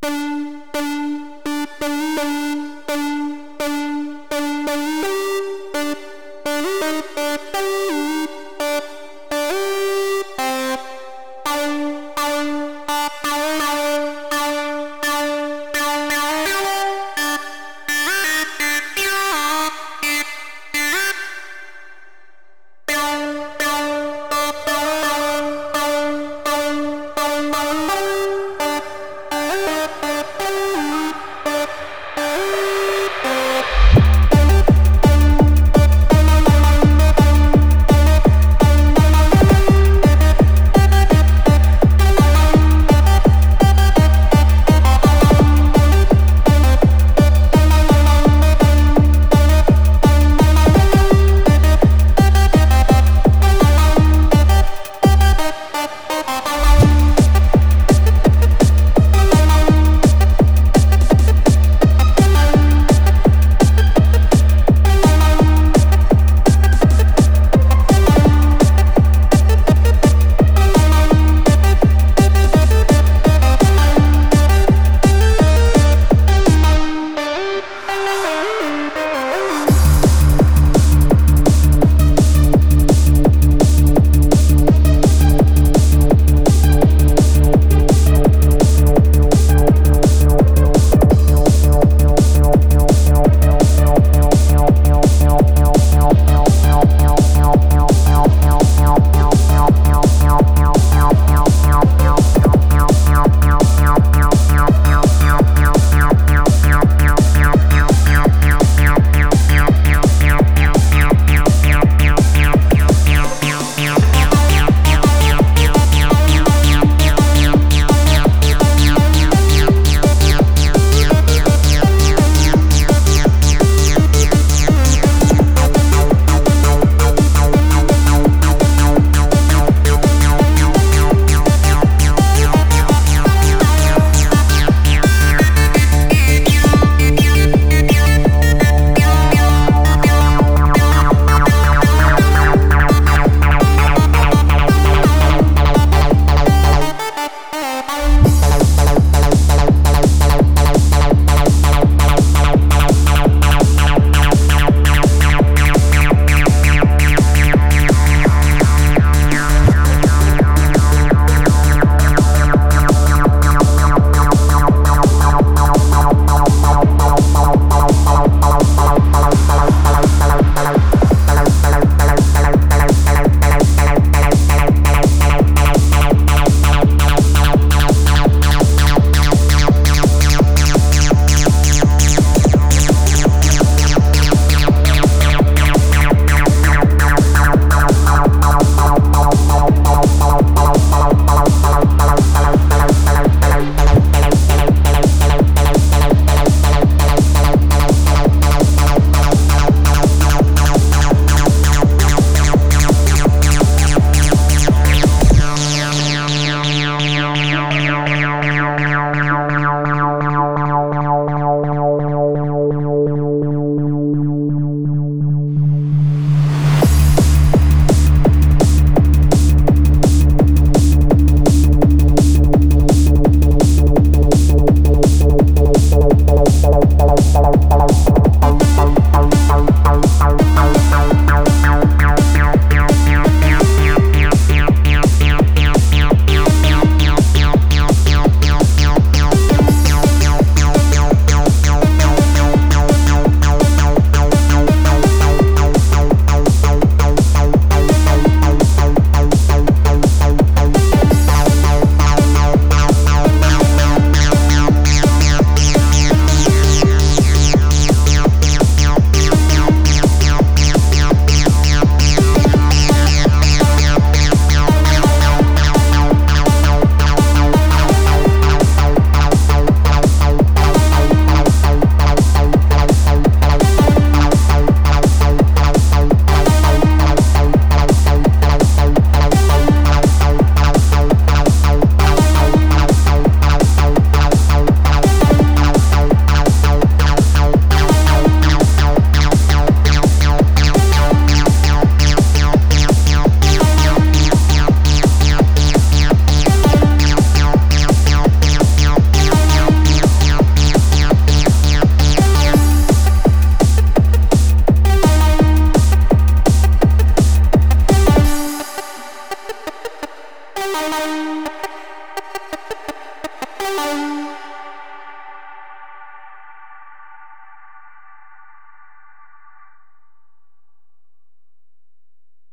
Thank Bye.